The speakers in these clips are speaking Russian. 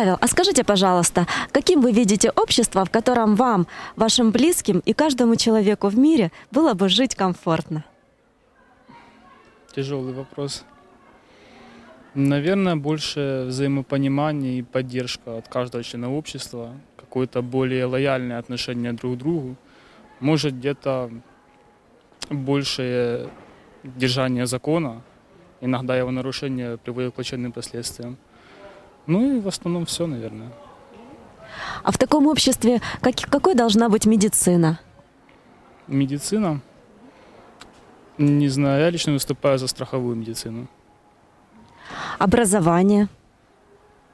Павел, а скажите, пожалуйста, каким вы видите общество, в котором вам, вашим близким и каждому человеку в мире было бы жить комфортно? Тяжелый вопрос. Наверное, больше взаимопонимания и поддержка от каждого члена общества, какое-то более лояльное отношение друг к другу, может где-то большее держание закона, иногда его нарушение приводит к плачевным последствиям. Ну и в основном все, наверное. А в таком обществе как, какой должна быть медицина? Медицина? Не знаю, я лично выступаю за страховую медицину. Образование?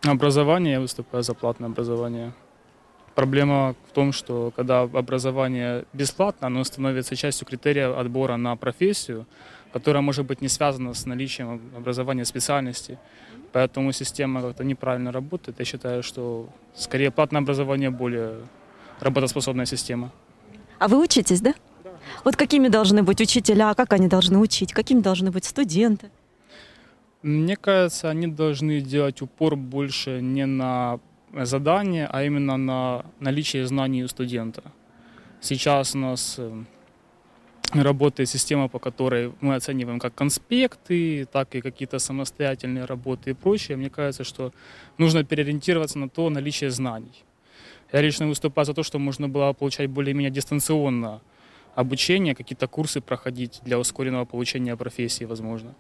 Образование, я выступаю за платное образование. Проблема в том, что когда образование бесплатно, оно становится частью критерия отбора на профессию, которая может быть не связана с наличием образования специальности. Поэтому система как-то неправильно работает. Я считаю, что скорее платное образование более работоспособная система. А вы учитесь, да? Да. Вот какими должны быть учителя, как они должны учить, какими должны быть студенты? Мне кажется, они должны делать упор больше не на задание, а именно на наличие знаний у студента. Сейчас у нас э, работает система, по которой мы оцениваем как конспекты, так и какие-то самостоятельные работы и прочее. Мне кажется, что нужно переориентироваться на то наличие знаний. Я лично выступаю за то, что можно было получать более-менее дистанционно обучение, какие-то курсы проходить для ускоренного получения профессии, возможно.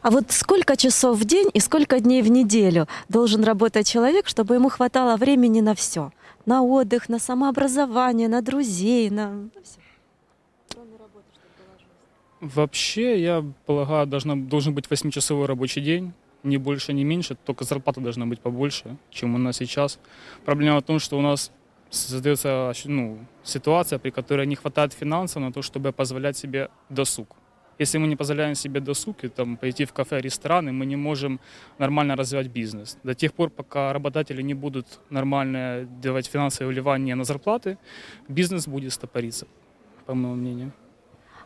А вот сколько часов в день и сколько дней в неделю должен работать человек, чтобы ему хватало времени на все? На отдых, на самообразование, на друзей, на. Вообще, я полагаю, должна, должен быть 8-часовой рабочий день, ни больше, ни меньше, только зарплата должна быть побольше, чем у нас сейчас. Проблема в том, что у нас создается ну, ситуация, при которой не хватает финансов на то, чтобы позволять себе досуг. Если мы не позволяем себе досуг и там, пойти в кафе, рестораны, мы не можем нормально развивать бизнес. До тех пор, пока работодатели не будут нормально давать финансовые вливания на зарплаты, бизнес будет стопориться, по моему мнению.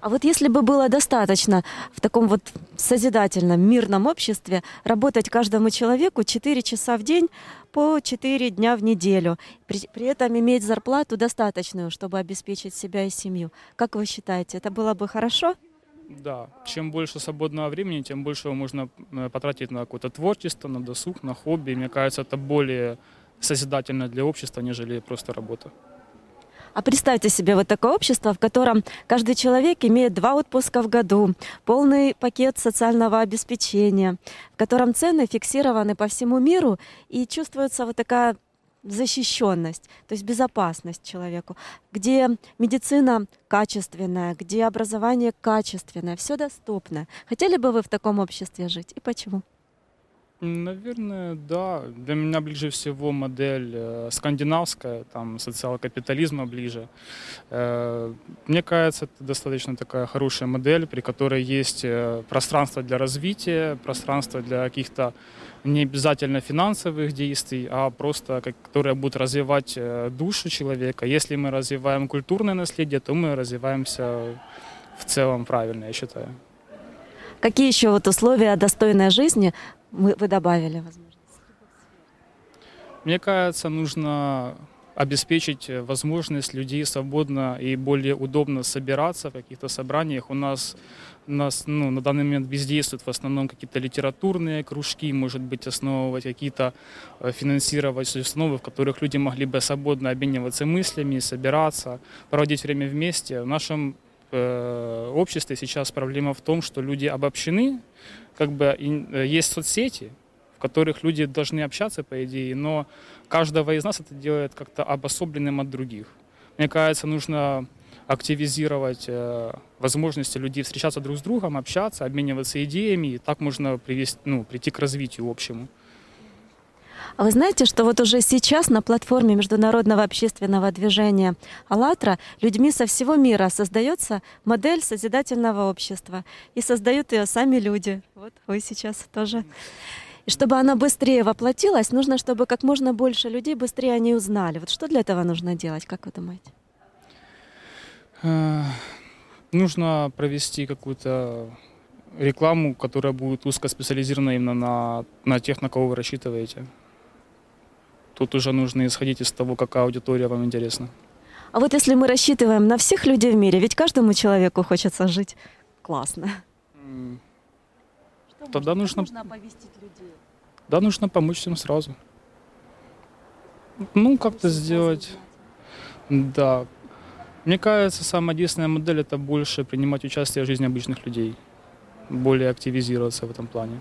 А вот если бы было достаточно в таком вот созидательном, мирном обществе работать каждому человеку 4 часа в день по 4 дня в неделю, при, при этом иметь зарплату достаточную, чтобы обеспечить себя и семью, как вы считаете, это было бы хорошо? Да, чем больше свободного времени, тем больше его можно э, потратить на какое-то творчество, на досуг, на хобби. Мне кажется, это более созидательно для общества, нежели просто работа. А представьте себе вот такое общество, в котором каждый человек имеет два отпуска в году, полный пакет социального обеспечения, в котором цены фиксированы по всему миру и чувствуется вот такая защищенность, то есть безопасность человеку, где медицина качественная, где образование качественное, все доступно. Хотели бы вы в таком обществе жить и почему? Наверное, да. Для меня ближе всего модель э, скандинавская, там социал-капитализма ближе. Э, мне кажется, это достаточно такая хорошая модель, при которой есть э, пространство для развития, пространство для каких-то не обязательно финансовых действий, а просто которые будут развивать душу человека. Если мы развиваем культурное наследие, то мы развиваемся в целом правильно, я считаю. Какие еще вот условия достойной жизни вы, вы добавили, возможно? Мне кажется, нужно обеспечить возможность людей свободно и более удобно собираться в каких-то собраниях. У нас, у нас ну, на данный момент бездействуют в основном какие-то литературные кружки, может быть, основывать какие-то, э, финансировать установы, в которых люди могли бы свободно обмениваться мыслями, собираться, проводить время вместе. В нашем э, обществе сейчас проблема в том, что люди обобщены, как бы э, есть соцсети, в которых люди должны общаться, по идее, но каждого из нас это делает как-то обособленным от других. Мне кажется, нужно активизировать э, возможности людей встречаться друг с другом, общаться, обмениваться идеями, и так можно привести, ну, прийти к развитию общему. А вы знаете, что вот уже сейчас на платформе международного общественного движения «АЛЛАТРА» людьми со всего мира создается модель созидательного общества. И создают ее сами люди. Вот вы сейчас тоже. И чтобы она быстрее воплотилась, нужно, чтобы как можно больше людей быстрее они узнали. Вот что для этого нужно делать, как вы думаете? Э, нужно провести какую-то рекламу, которая будет узкоспециализирована именно на, на тех, на кого вы рассчитываете. Тут уже нужно исходить из того, какая аудитория вам интересна. А вот если мы рассчитываем на всех людей в мире, ведь каждому человеку хочется жить классно. Что Тогда нужно- нужно оповестить людей. Да, нужно помочь всем сразу. Ну, как-то сделать... Да. Мне кажется, самая действенная модель – это больше принимать участие в жизни обычных людей. Более активизироваться в этом плане.